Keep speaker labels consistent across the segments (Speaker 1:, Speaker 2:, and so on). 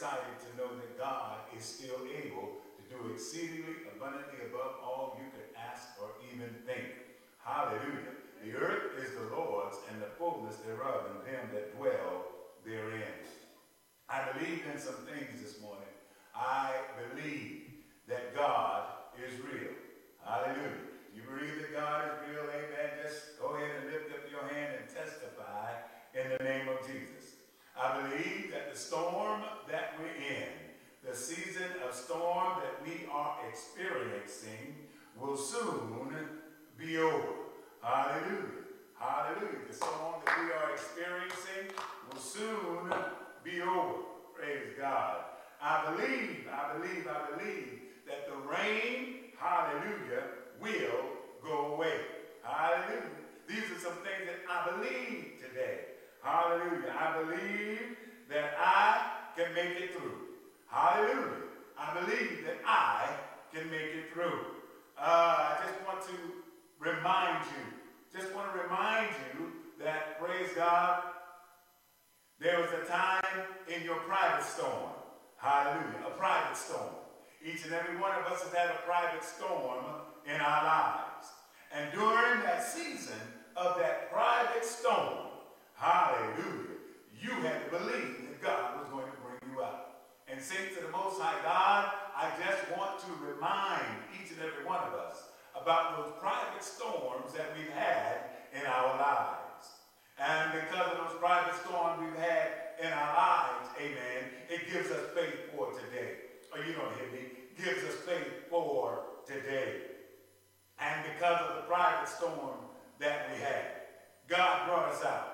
Speaker 1: excited to know that God is still able to do exceedingly abundantly above all you could ask or even think. Hallelujah. The earth is the Lord's and the fullness thereof, and them that dwell therein. I believe in some things this morning. I believe that God is real. Hallelujah. You believe that God is real, amen. Just go ahead and lift up your hand and testify in the name of Jesus. I believe that the storm that we're in, the season of storm that we are experiencing, will soon be over. Hallelujah. Hallelujah. The storm that we are experiencing will soon be over. Praise God. I believe, I believe, I believe that the rain, hallelujah, will go away. Hallelujah. These are some things that I believe today. Hallelujah. I believe that I can make it through. Hallelujah. I believe that I can make it through. Uh, I just want to remind you, just want to remind you that, praise God, there was a time in your private storm. Hallelujah. A private storm. Each and every one of us has had a private storm in our lives. And during that season of that private storm, hallelujah, you had to believe that God was going to bring you out. And saints to the Most High God, I just want to remind each and every one of us about those private storms that we've had in our lives. And because of those private storms we've had in our lives, amen, it gives us faith for today. Oh, you don't hear me gives us faith for today. And because of the private storm that we had, God brought us out.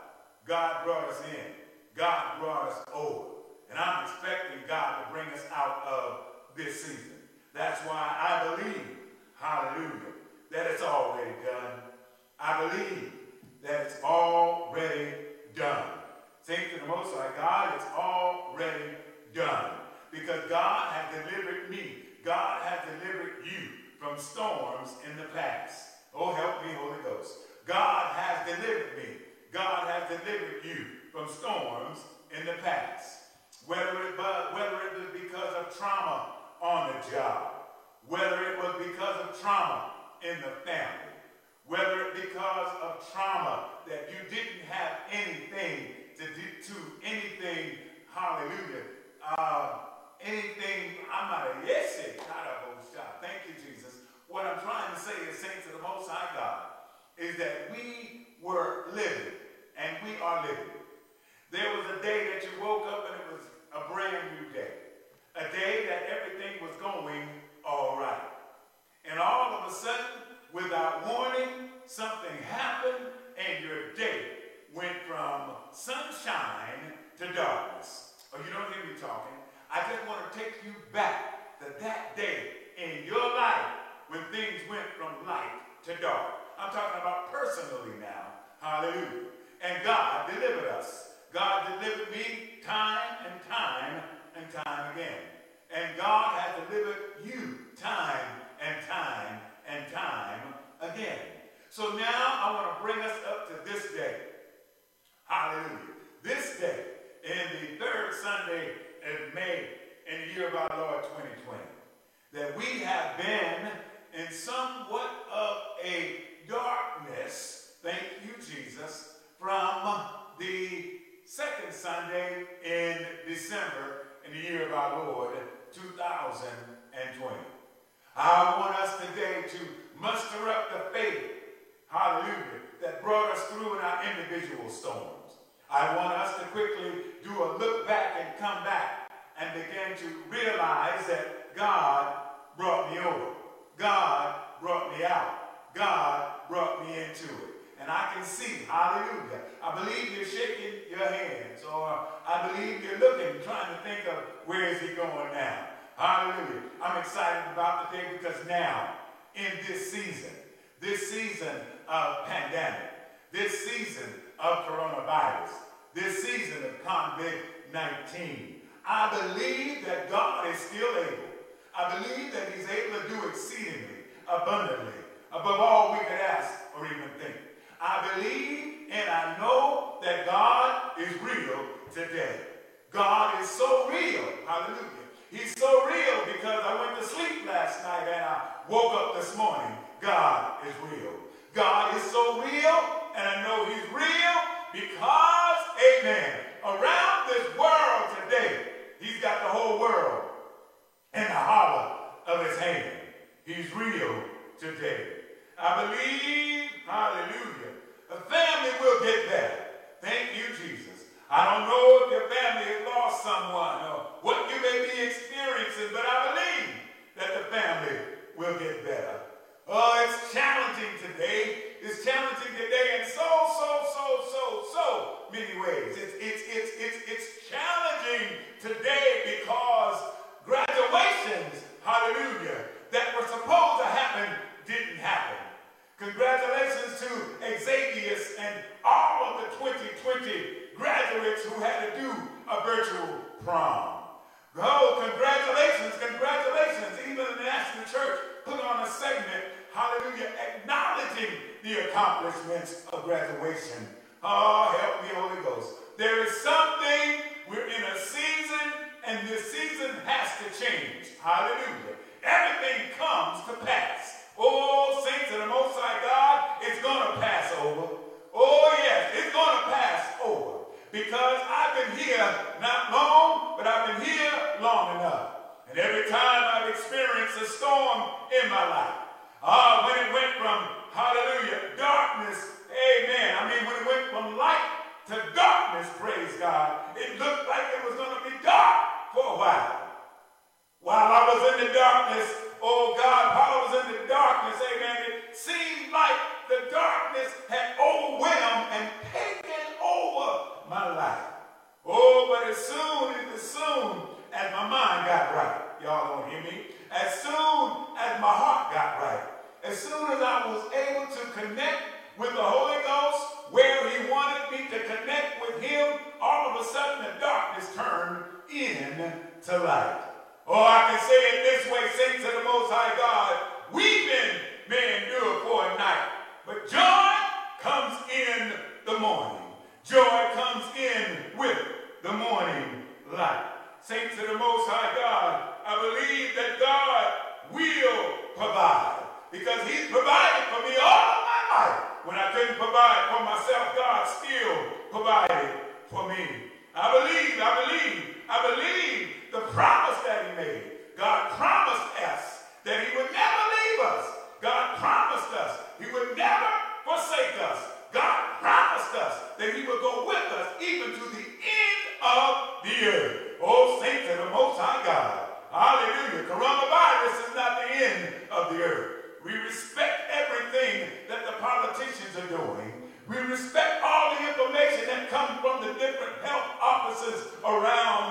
Speaker 1: God brought us in. God brought us over. And I'm expecting God to bring us out of this season. That's why I believe, hallelujah, that it's already done. I believe that it's already done. Thank to the Most High God, it's already done. Because God has delivered me God has delivered you from storms in the past. Oh, help me, Holy Ghost. God has delivered me. God has delivered you from storms in the past. Whether it, was, whether it was because of trauma on the job, whether it was because of trauma in the family, whether it because of trauma that you didn't have anything to do to anything, hallelujah, uh, anything, I'm not a yes, thank you, Jesus. What I'm trying to say is, saying to the Most High God, is that we were living, and we are living. There was a day that you woke up and it was a brand new day. A day that everything was going all right. And all of a sudden, without warning, something happened and your day went from sunshine to darkness. Oh, you don't hear me talking. I just want to take you back to that day in your life when things went from light to dark. I'm talking about personally now. Hallelujah. And God delivered us. God delivered me time and time and time again. And God has delivered you time and time and time again. So now I want to bring us up to this day. Hallelujah. This day, in the third Sunday of May, in the year of our Lord 2020, that we have been in somewhat of a darkness, thank you, Jesus, from the second Sunday in December in the year of our Lord 2020. I want us today to muster up the faith, hallelujah, that brought us through in our individual storms. I want us to quickly do a look back and come back and begin to realize that God brought me over. God brought me out. God brought me into it. And I can see, hallelujah. I believe you're shaking your hands, or I believe you're looking, trying to think of where is he going now. Hallelujah. I'm excited about the day because now, in this season, this season of pandemic, this season of coronavirus, this season of COVID-19, I believe that God is still able. I believe that he's able to do exceedingly, abundantly, above all we could ask or even think. I believe and I know that God is real today. God is so real. Hallelujah. He's so real because I went to sleep last night and I woke up this morning. God is real. God is so real, and I know He's real because, amen, around this world today, He's got the whole world in the hollow of His hand. He's real today. I believe, hallelujah, The family will get better. Thank you, Jesus. I don't know if your family has lost someone or what you may be experiencing, but I believe that the family will get better. Oh, it's challenging today. It's challenging today in so, so, so, so, so many ways. It's, it's, it's, it's, it's challenging today because graduations, hallelujah, that were supposed to happen didn't happen. Congratulations to Xavier and all of the 2020 graduates who had to do a virtual prom. Oh, congratulations, congratulations. Even the National Church put on a segment hallelujah, acknowledging the accomplishments of graduation. Oh, help me, Holy Ghost. There is something, we're in a season, and this season has to change. Hallelujah. Everything comes to pass. Oh, saints of the Most High God, it's going to pass over. Oh, yes, it's going to pass over. Because I've been here not long, but I've been here long enough. And every time I've experienced a storm in my life, Ah, when it went from, hallelujah, darkness, amen. I mean, when it went from light to darkness, praise God, it looked like it was going to be dark for a while. While I was in the darkness, oh God, while I was in the darkness, amen, it seemed like the darkness had overwhelmed and taken over my life. Oh, but as soon as, soon as my mind got right, y'all don't hear me, as soon as my heart got right, as soon as I was able to connect with the Holy Ghost where he wanted me to connect with him, all of a sudden the darkness turned into light. Or I can say it this way, saints to the Most High God, weeping may endure for a night, but joy comes in the morning. Joy comes in with the morning light. Saints to the Most High God, I believe that God will provide because he's provided for me all of my life. When I couldn't provide for myself, God still provided for me. I believe, I believe, I believe the promise that he made. God promised us that he would never leave us. God promised us he would never forsake us. God promised us that he would go with us even to the end of the earth. Oh, saints of the Most High God. Hallelujah. Coronavirus is not the end of the earth. We respect everything that the politicians are doing. We respect all the information that comes from the different health offices around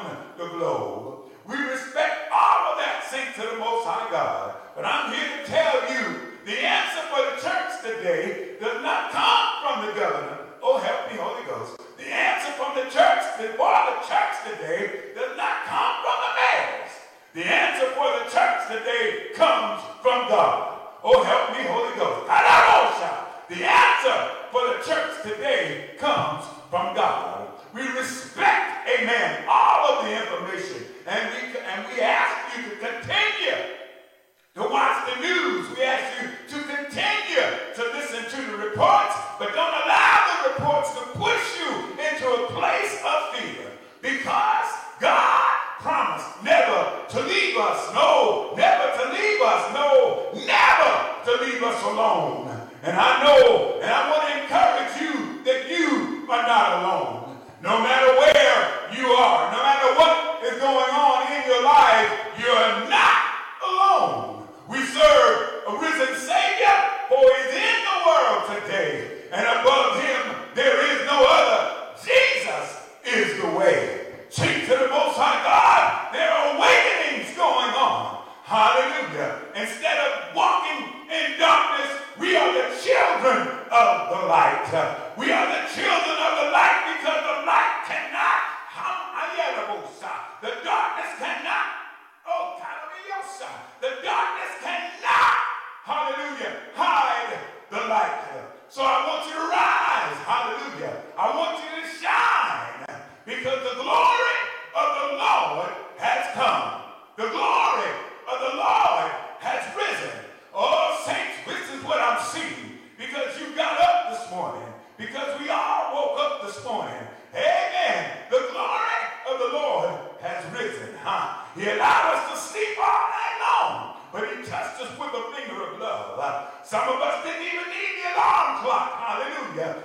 Speaker 1: Hallelujah.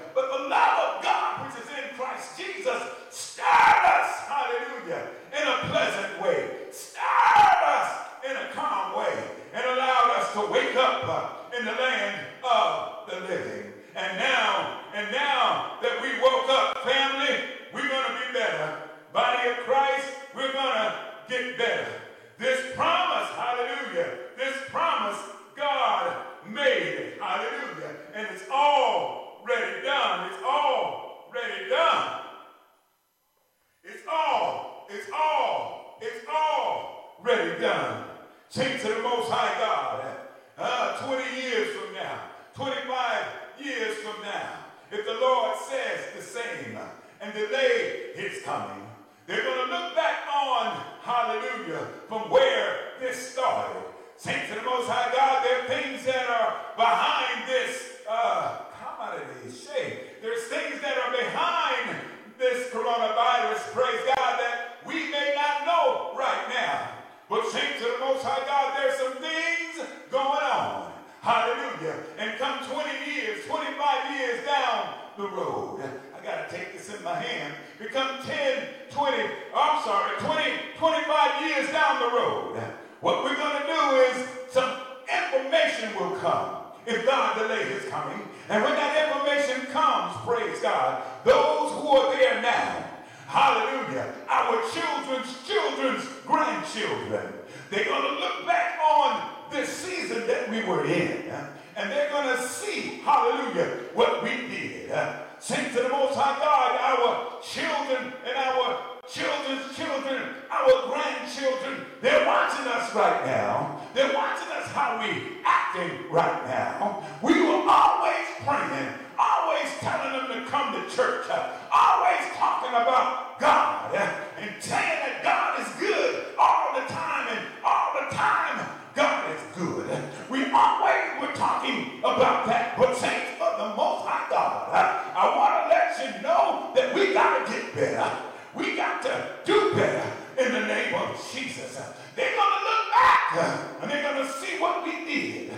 Speaker 1: Good. We always were talking about that, but saints of the Most High God, I want to let you know that we got to get better. We got to do better in the name of Jesus. They're going to look back and they're going to see what we did.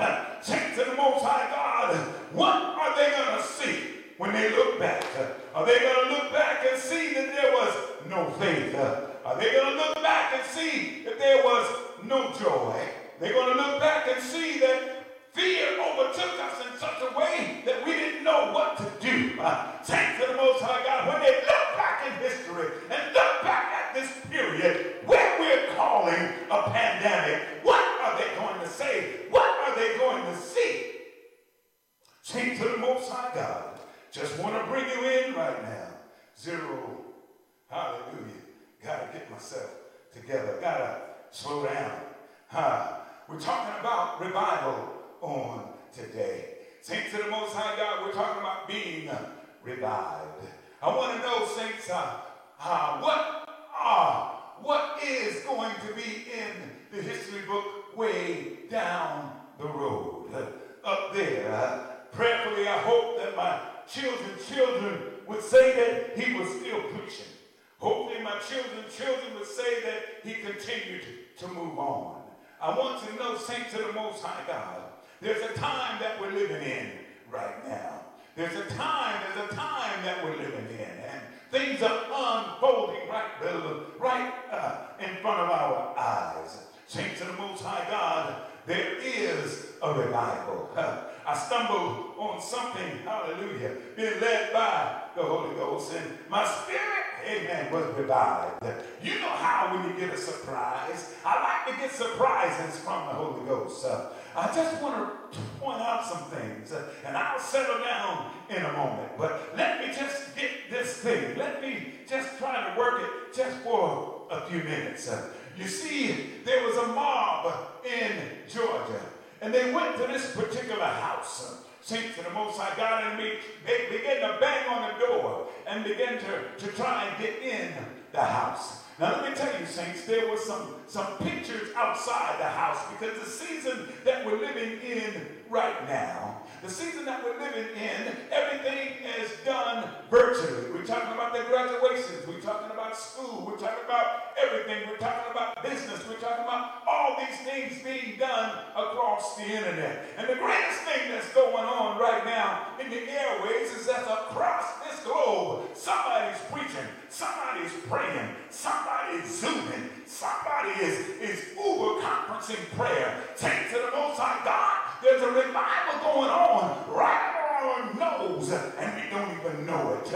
Speaker 1: Saints of the Most High God, what are they going to see when they look back? Are they going to look back and see that there was no faith? Are they going to look back and see that there was no joy? They're going to look back and see that fear overtook us in such a way that we didn't know what to do. Uh, thanks to the Most High God, when they look back in history and look back at this period where we're calling a pandemic, what are they going to say? What are they going to see? Thanks to the Most High God. Just want to bring you in right now. Zero. Hallelujah. Gotta get myself together. Gotta slow down. Huh. We're talking about revival on today. Saints of the Most High God, we're talking about being revived. I want to know, saints, uh, uh, what uh, what is going to be in the history book way down the road? Uh, up there. Uh, prayerfully, I hope that my children's children would say that he was still preaching. Hopefully, my children's children would say that he continued to move on. I want to know, saint of the Most High God, there's a time that we're living in right now. There's a time, there's a time that we're living in, and things are unfolding right, right uh, in front of our eyes. Saint of the Most High God, there is a revival. I stumbled on something, hallelujah, being led by the Holy Ghost, and my spirit amen, was revived. You know how when you get a surprise, I like to get surprises from the Holy Ghost. Uh, I just want to point out some things, uh, and I'll settle down in a moment. But let me just get this thing. Let me just try to work it just for a few minutes. Uh, you see, there was a mob in Georgia, and they went to this particular house saints of the Most High God and me, they began to bang on the door and began to, to try and get in the house. Now let me tell you, saints, there were some, some pictures outside the house because the season that we're living in right now, the season that we're living in, everything is done virtually. We're talking about the graduations. We're talking about school. We're talking about everything. We're talking about business. We're talking about all these things being done across the internet. And the greatest thing that's going on right now in the airways is that across this globe, somebody's preaching, somebody's praying, somebody's zooming, somebody is, is Uber conferencing prayer. Saying to the Most High God, there's a revival going on right on our nose, and we don't even know it.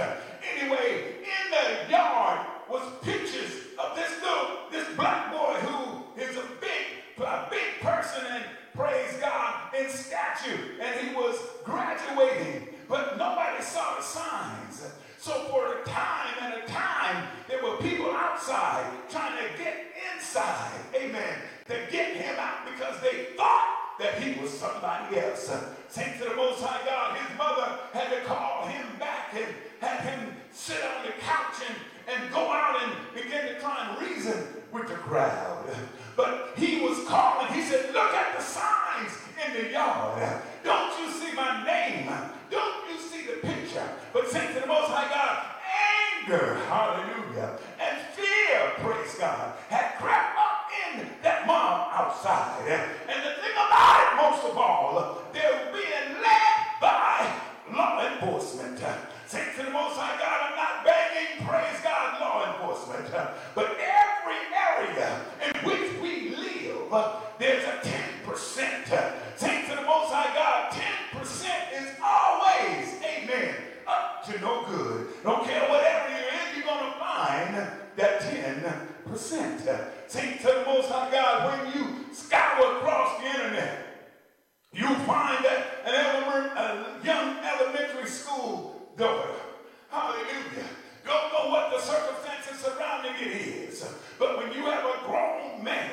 Speaker 1: Anyway, in the yard was pictures of this little, this black boy who is a big, a big person and praise God in stature, and he was graduating, but nobody saw the signs. So for a time and a time, there were people outside trying to get inside, amen, to get him out because they thought that he was somebody else. Saints to the Most High God, his mother had to call him back and had him sit on the couch and, and go out and begin to try and reason with the crowd. But he was calling. He said, look at the signs in the yard. Don't you see my name? Don't you see the picture? But saints to the Most High God, anger, hallelujah, and fear, praise God, had crept in that mom outside. And the thing about it, most of all, they're being led by law enforcement. Saints to the Most High God, I'm not begging, praise God, law enforcement. But every area in which we live, there's a 10%. Saints to the Most High God, 10% is always, amen, up to no good. Don't care whatever you're in, you're going to find 10%. Saints to the Most High God, when you scour across the internet, you find that an element, a young elementary school daughter, hallelujah, don't know what the circumstances surrounding it is. But when you have a grown man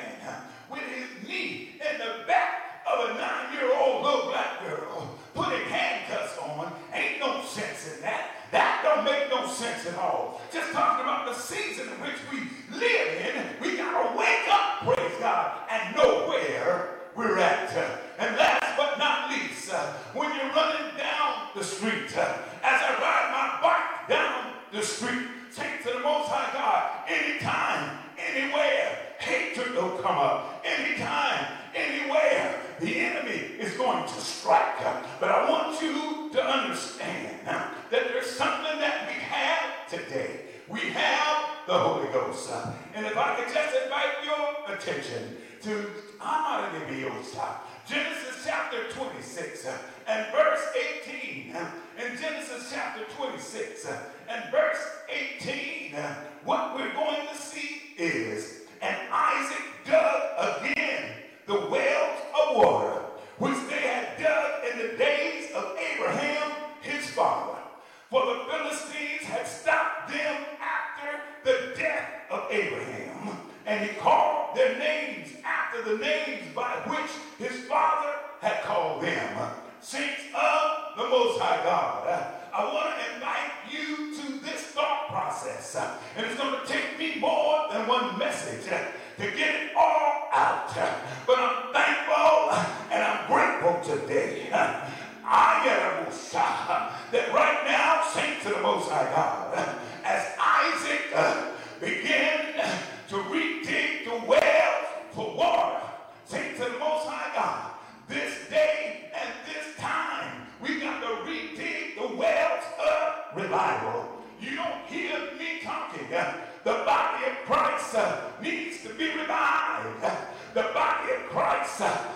Speaker 1: with his knee in the back of a nine-year-old little black girl putting handcuffs on, ain't no sense in that. That don't make no sense at all. Just talking about the season in which we live in, we gotta wake up, praise God, and know where we're at. And last but not least, uh, when you're running down the street, uh, as I ride my bike down the street, take to the Most High God, anytime, anywhere, hatred will come up. Anytime, anywhere, the enemy is going to strike. But I want you to understand that there's something that we have today. We have the Holy Ghost. And if I could just invite your attention to Amaradibiyosa, Genesis chapter 26 and verse 18. In Genesis chapter 26 and verse 18, what we're going to see is, and Isaac dug again the wells of water, which they had dug in the days of Abraham his father. For the Philistines had stopped them after the death of Abraham. And he called their names after the names by which his father had called them. Saints of the Most High God, I want to invite you to this thought process. And it's going to take me more than one message to get it all out. But I'm thankful and I'm grateful today. I am that right now, saints of the Most High God, as Isaac uh, began uh, to redig the wells for water, saints to the Most High God, this day and this time, we got to redig the wells of revival. You don't hear me talking. The body of Christ uh, needs to be revived. The body of Christ uh,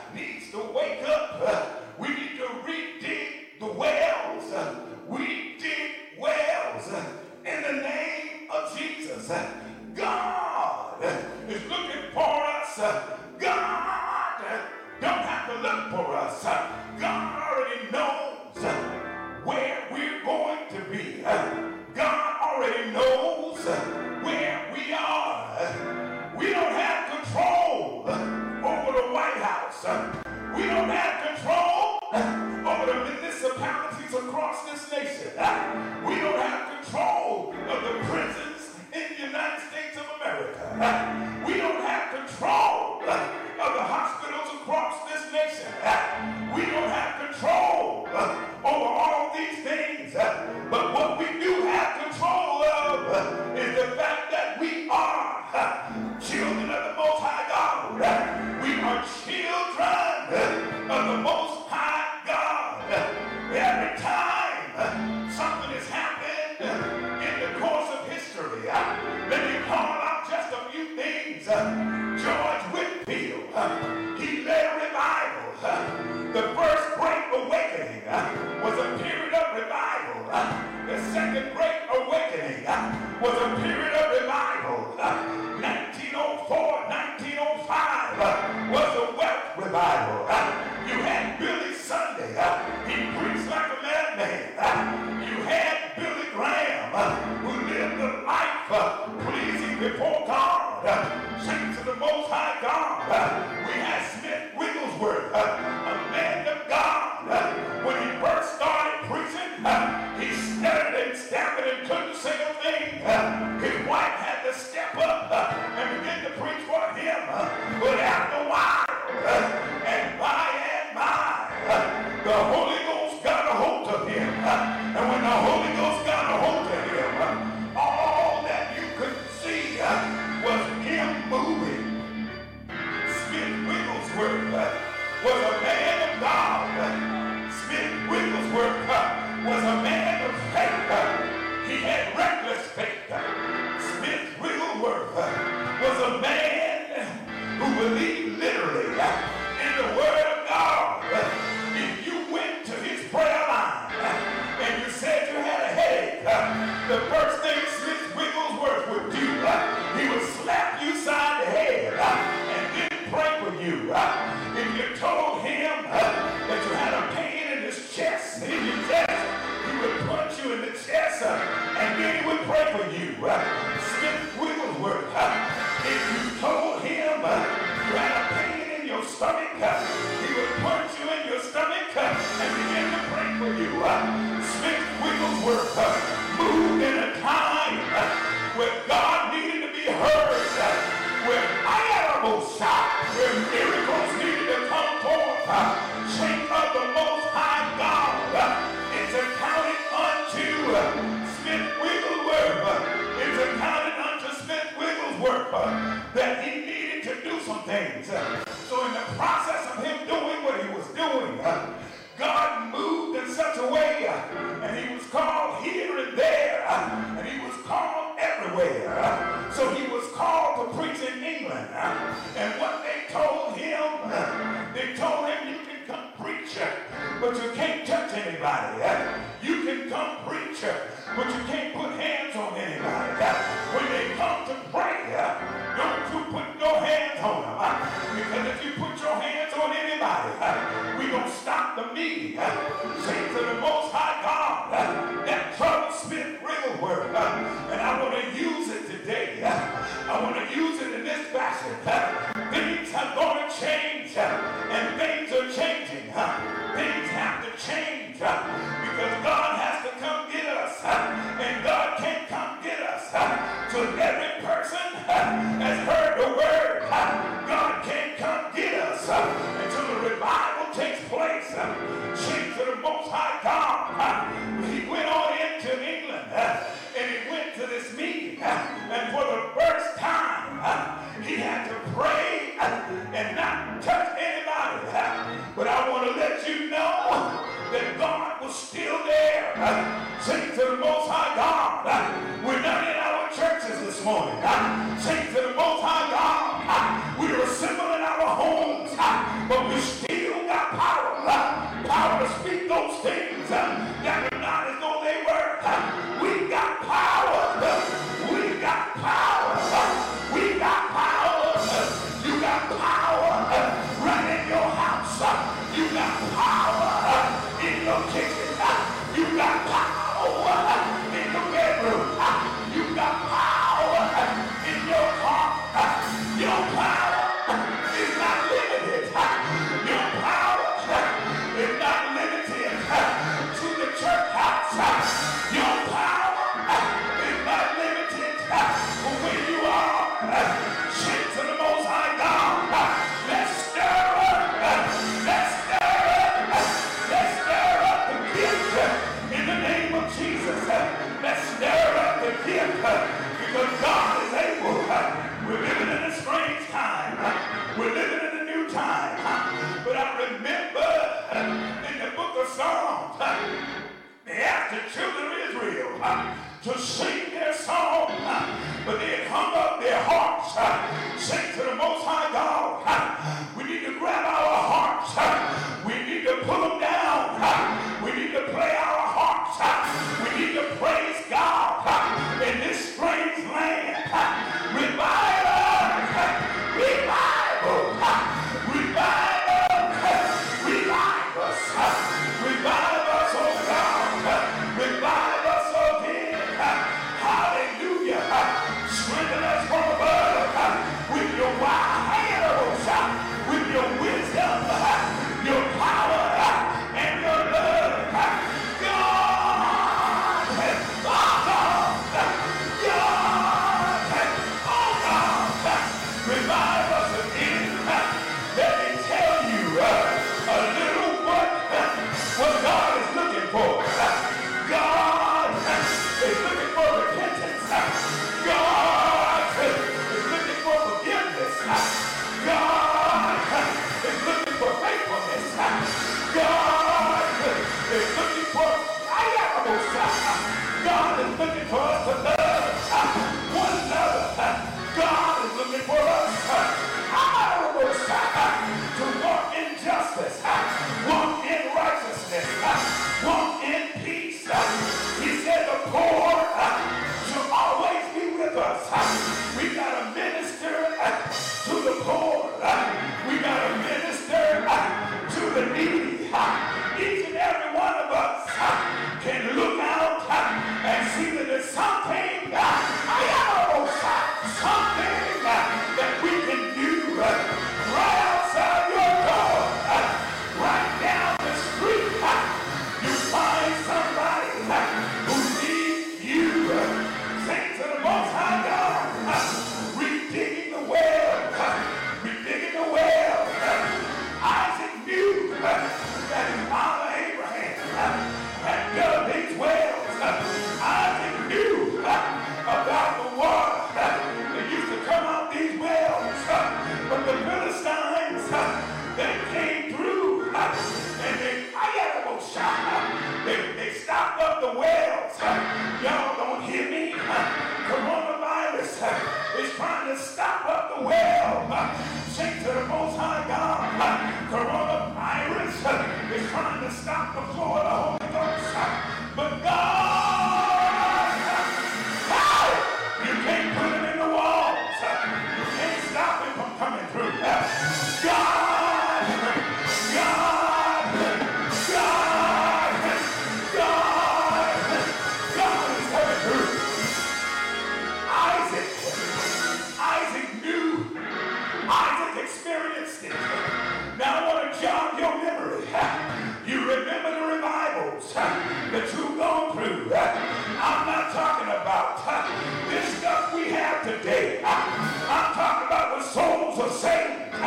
Speaker 1: is trying to stop up the well. Say to the Most High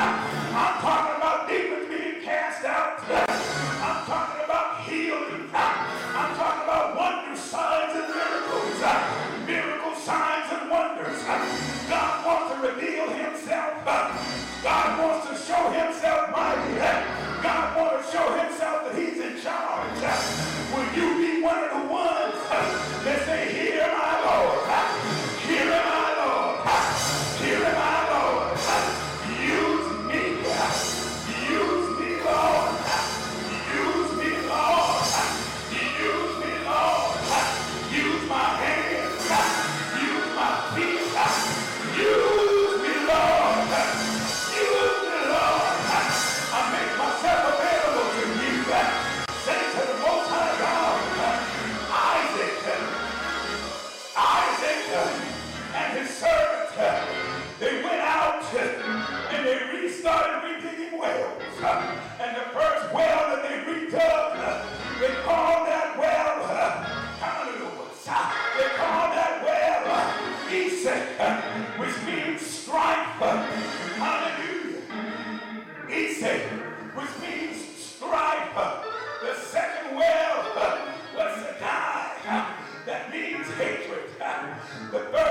Speaker 1: Antônio. Hatred. the first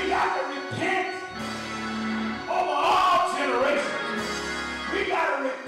Speaker 1: We got to repent over all generations. We got to repent.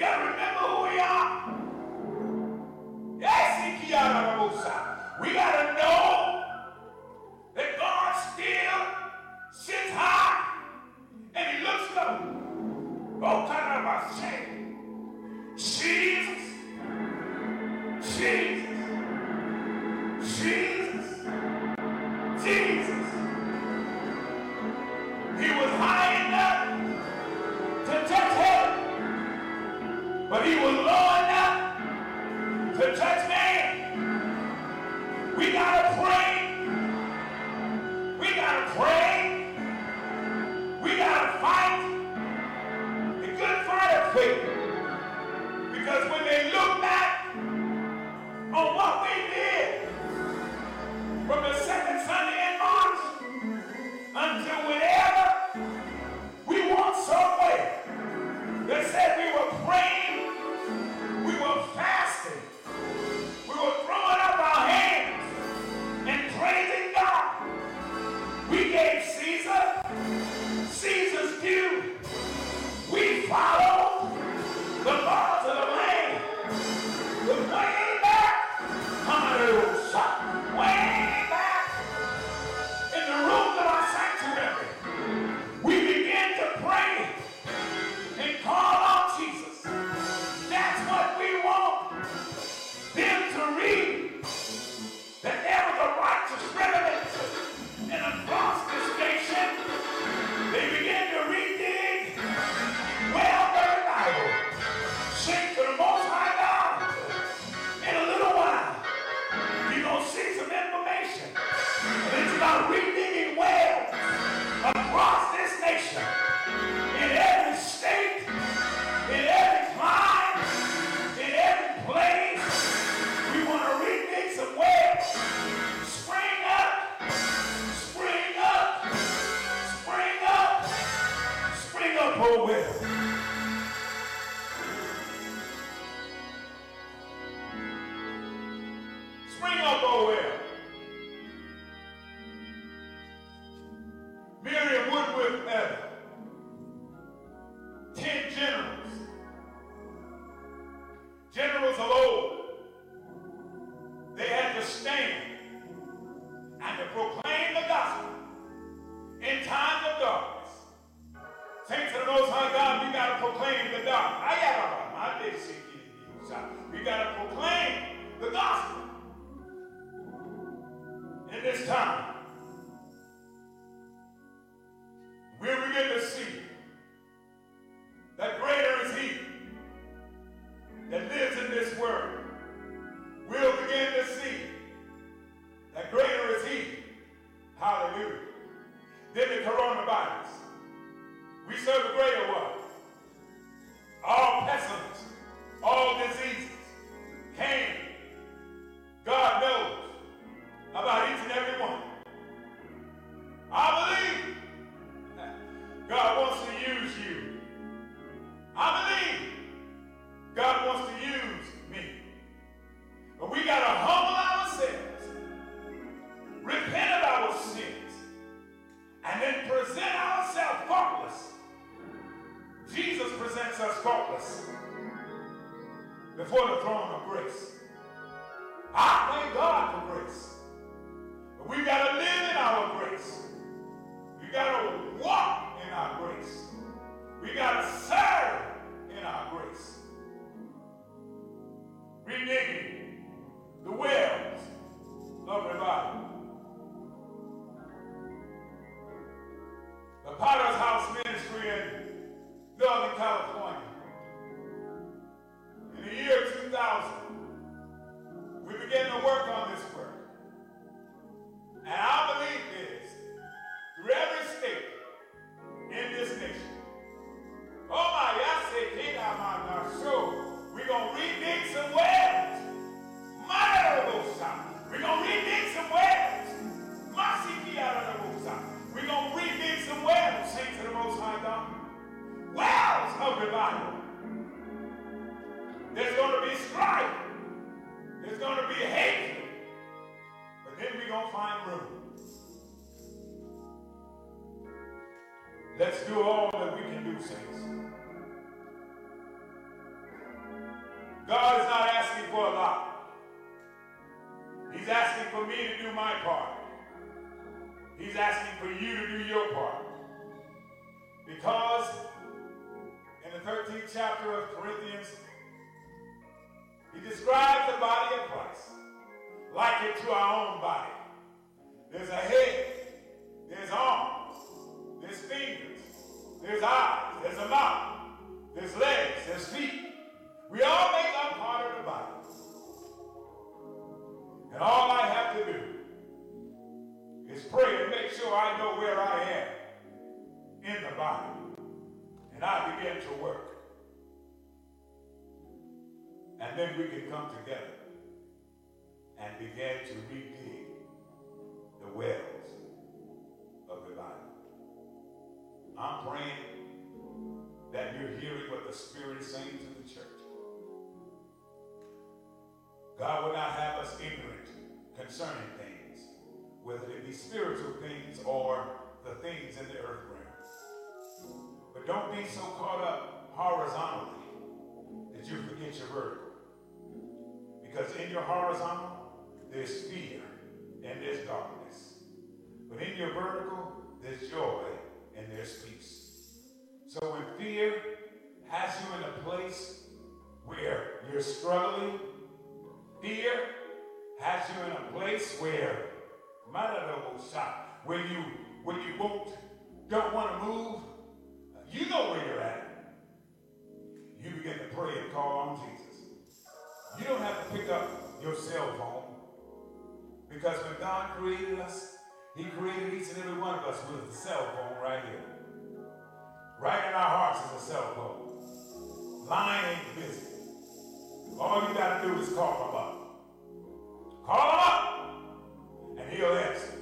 Speaker 1: We gotta remember who we are. We gotta know home with. then we can come together. in your horizontal, there's fear and there's darkness. But in your vertical, there's joy and there's peace. So when fear has you in a place where you're struggling, fear has you in a place where, where you when you won't, don't want to move, you know where you're at. You begin to pray and call on Jesus. You don't have to pick up your cell phone. Because when God created us, He created each and every one of us with a cell phone right here. Right in our hearts is a cell phone. Lying ain't busy. All you gotta do is call him up. Call him up, and he'll answer.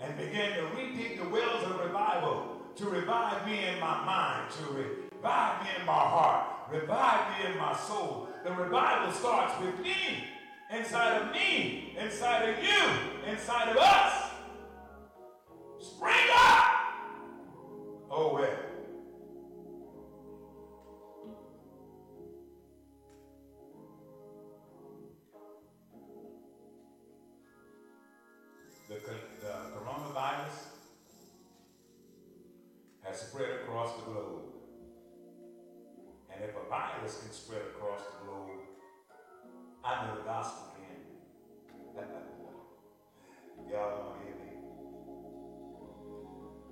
Speaker 1: And begin to redig the wells of revival, to revive me in my mind, to revive me in my heart, revive me in my soul, the revival starts with me, inside of me, inside of you, inside of us. Spring up! Oh, well. I know the gospel can. Y'all don't hear me.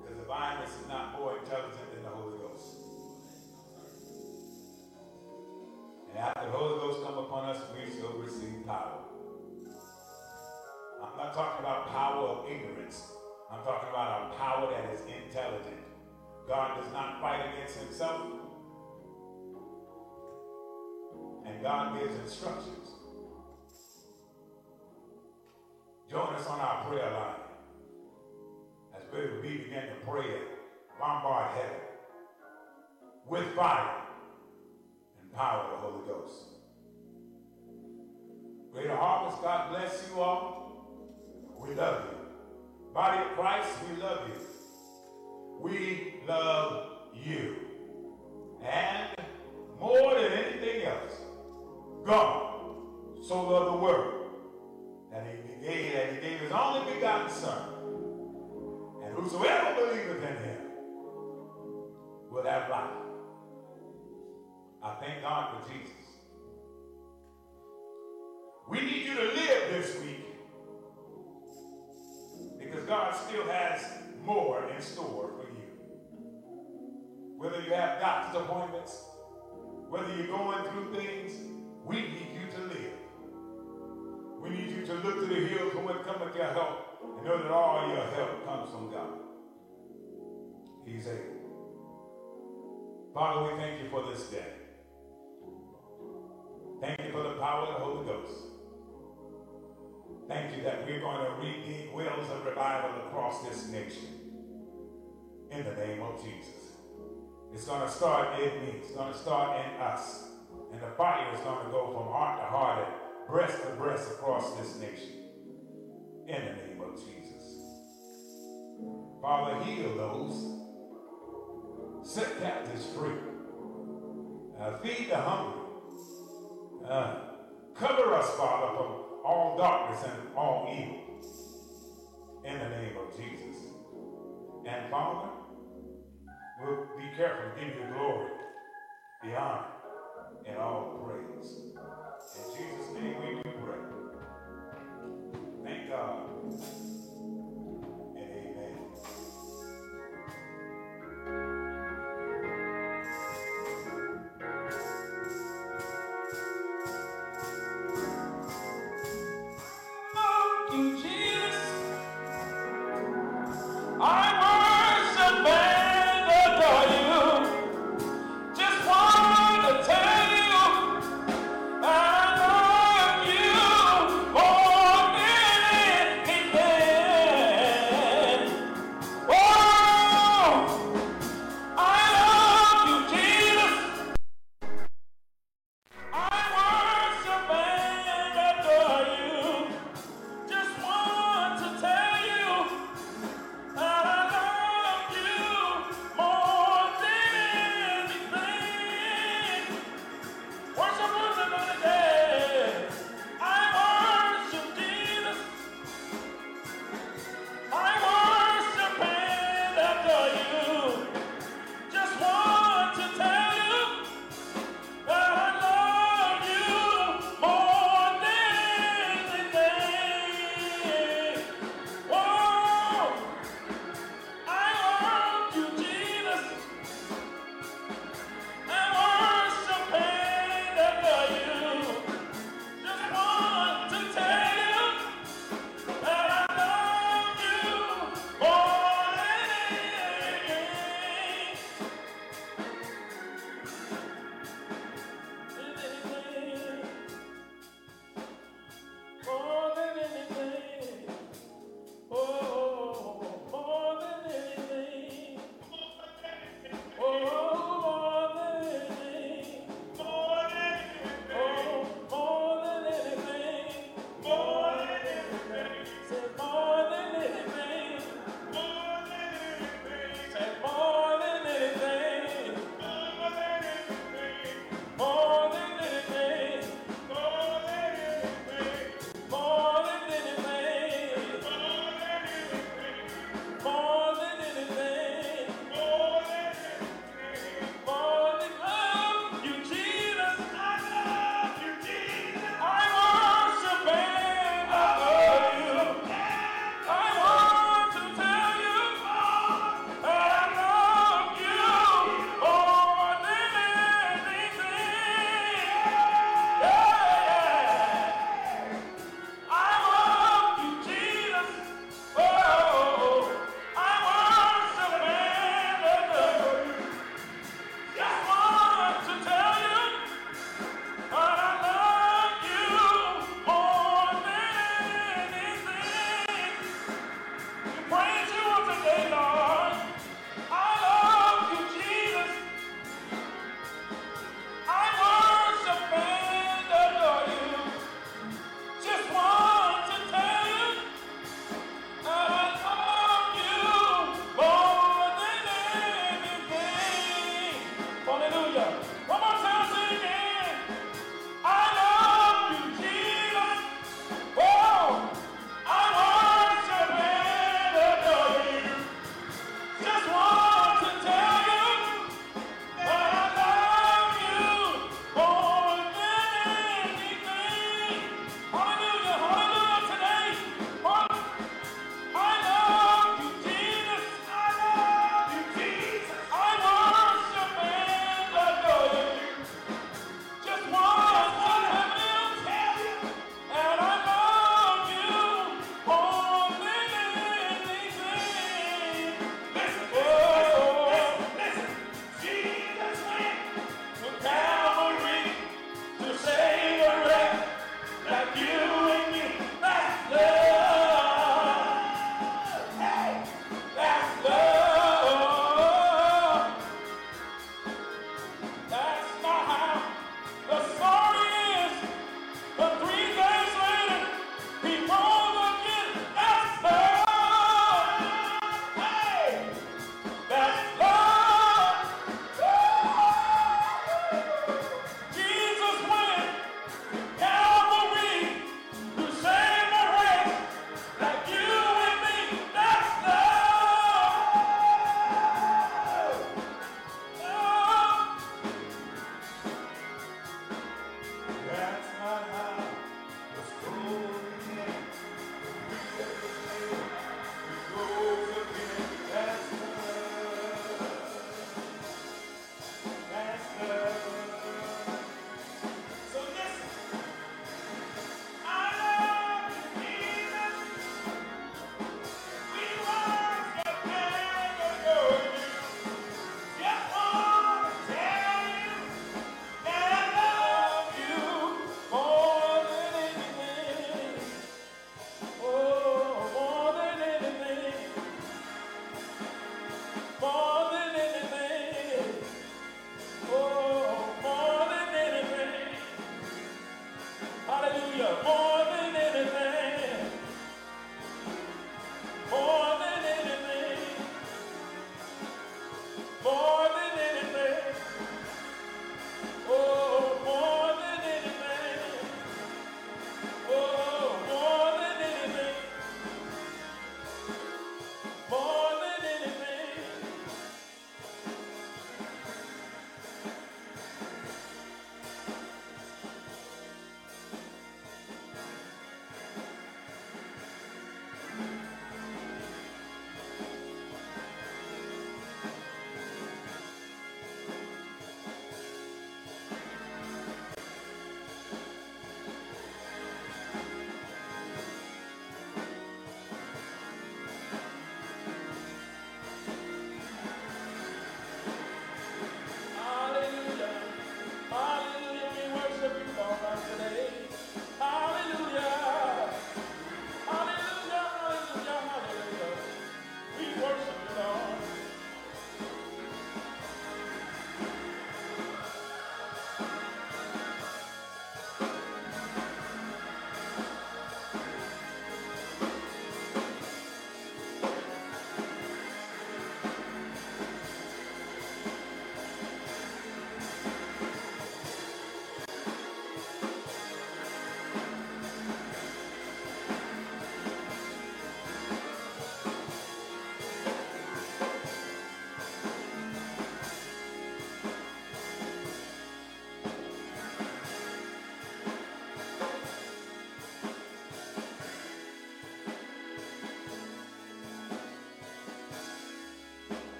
Speaker 1: Because the virus is not more intelligent than the Holy Ghost. And after the Holy Ghost come upon us, we shall receive power. I'm not talking about power of ignorance. I'm talking about a power that is intelligent. God does not fight against himself. And God gives instructions. Join us on our prayer line as we begin to pray bombard heaven with fire and power of the Holy Ghost. Greater harvest, God bless you all. We love you. Body of Christ, we love you. We love you. And more than anything God so loved the world that he gave, that he gave his only begotten Son. And whosoever believeth in him will have life. I thank God for Jesus. We need you to live this week because God still has more in store for you. Whether you have doctor's appointments, whether you're going through things, we need you to live. We need you to look to the hills from whence cometh your help and know that all your help comes from God. He's able. Father, we thank you for this day. Thank you for the power of the Holy Ghost. Thank you that we're going to redeem wells of revival across this nation. In the name of Jesus. It's going to start in me. It's going to start in us. And the fire is going to go from heart to heart and breast to breast across this nation. In the name of Jesus. Father, heal those. Set captives free. Uh, feed the hungry. Uh, cover us, Father, from all darkness and all evil. In the name of Jesus. And Father, we'll be careful to give you glory, the honor, and all praise. In Jesus' name we do pray. Thank God.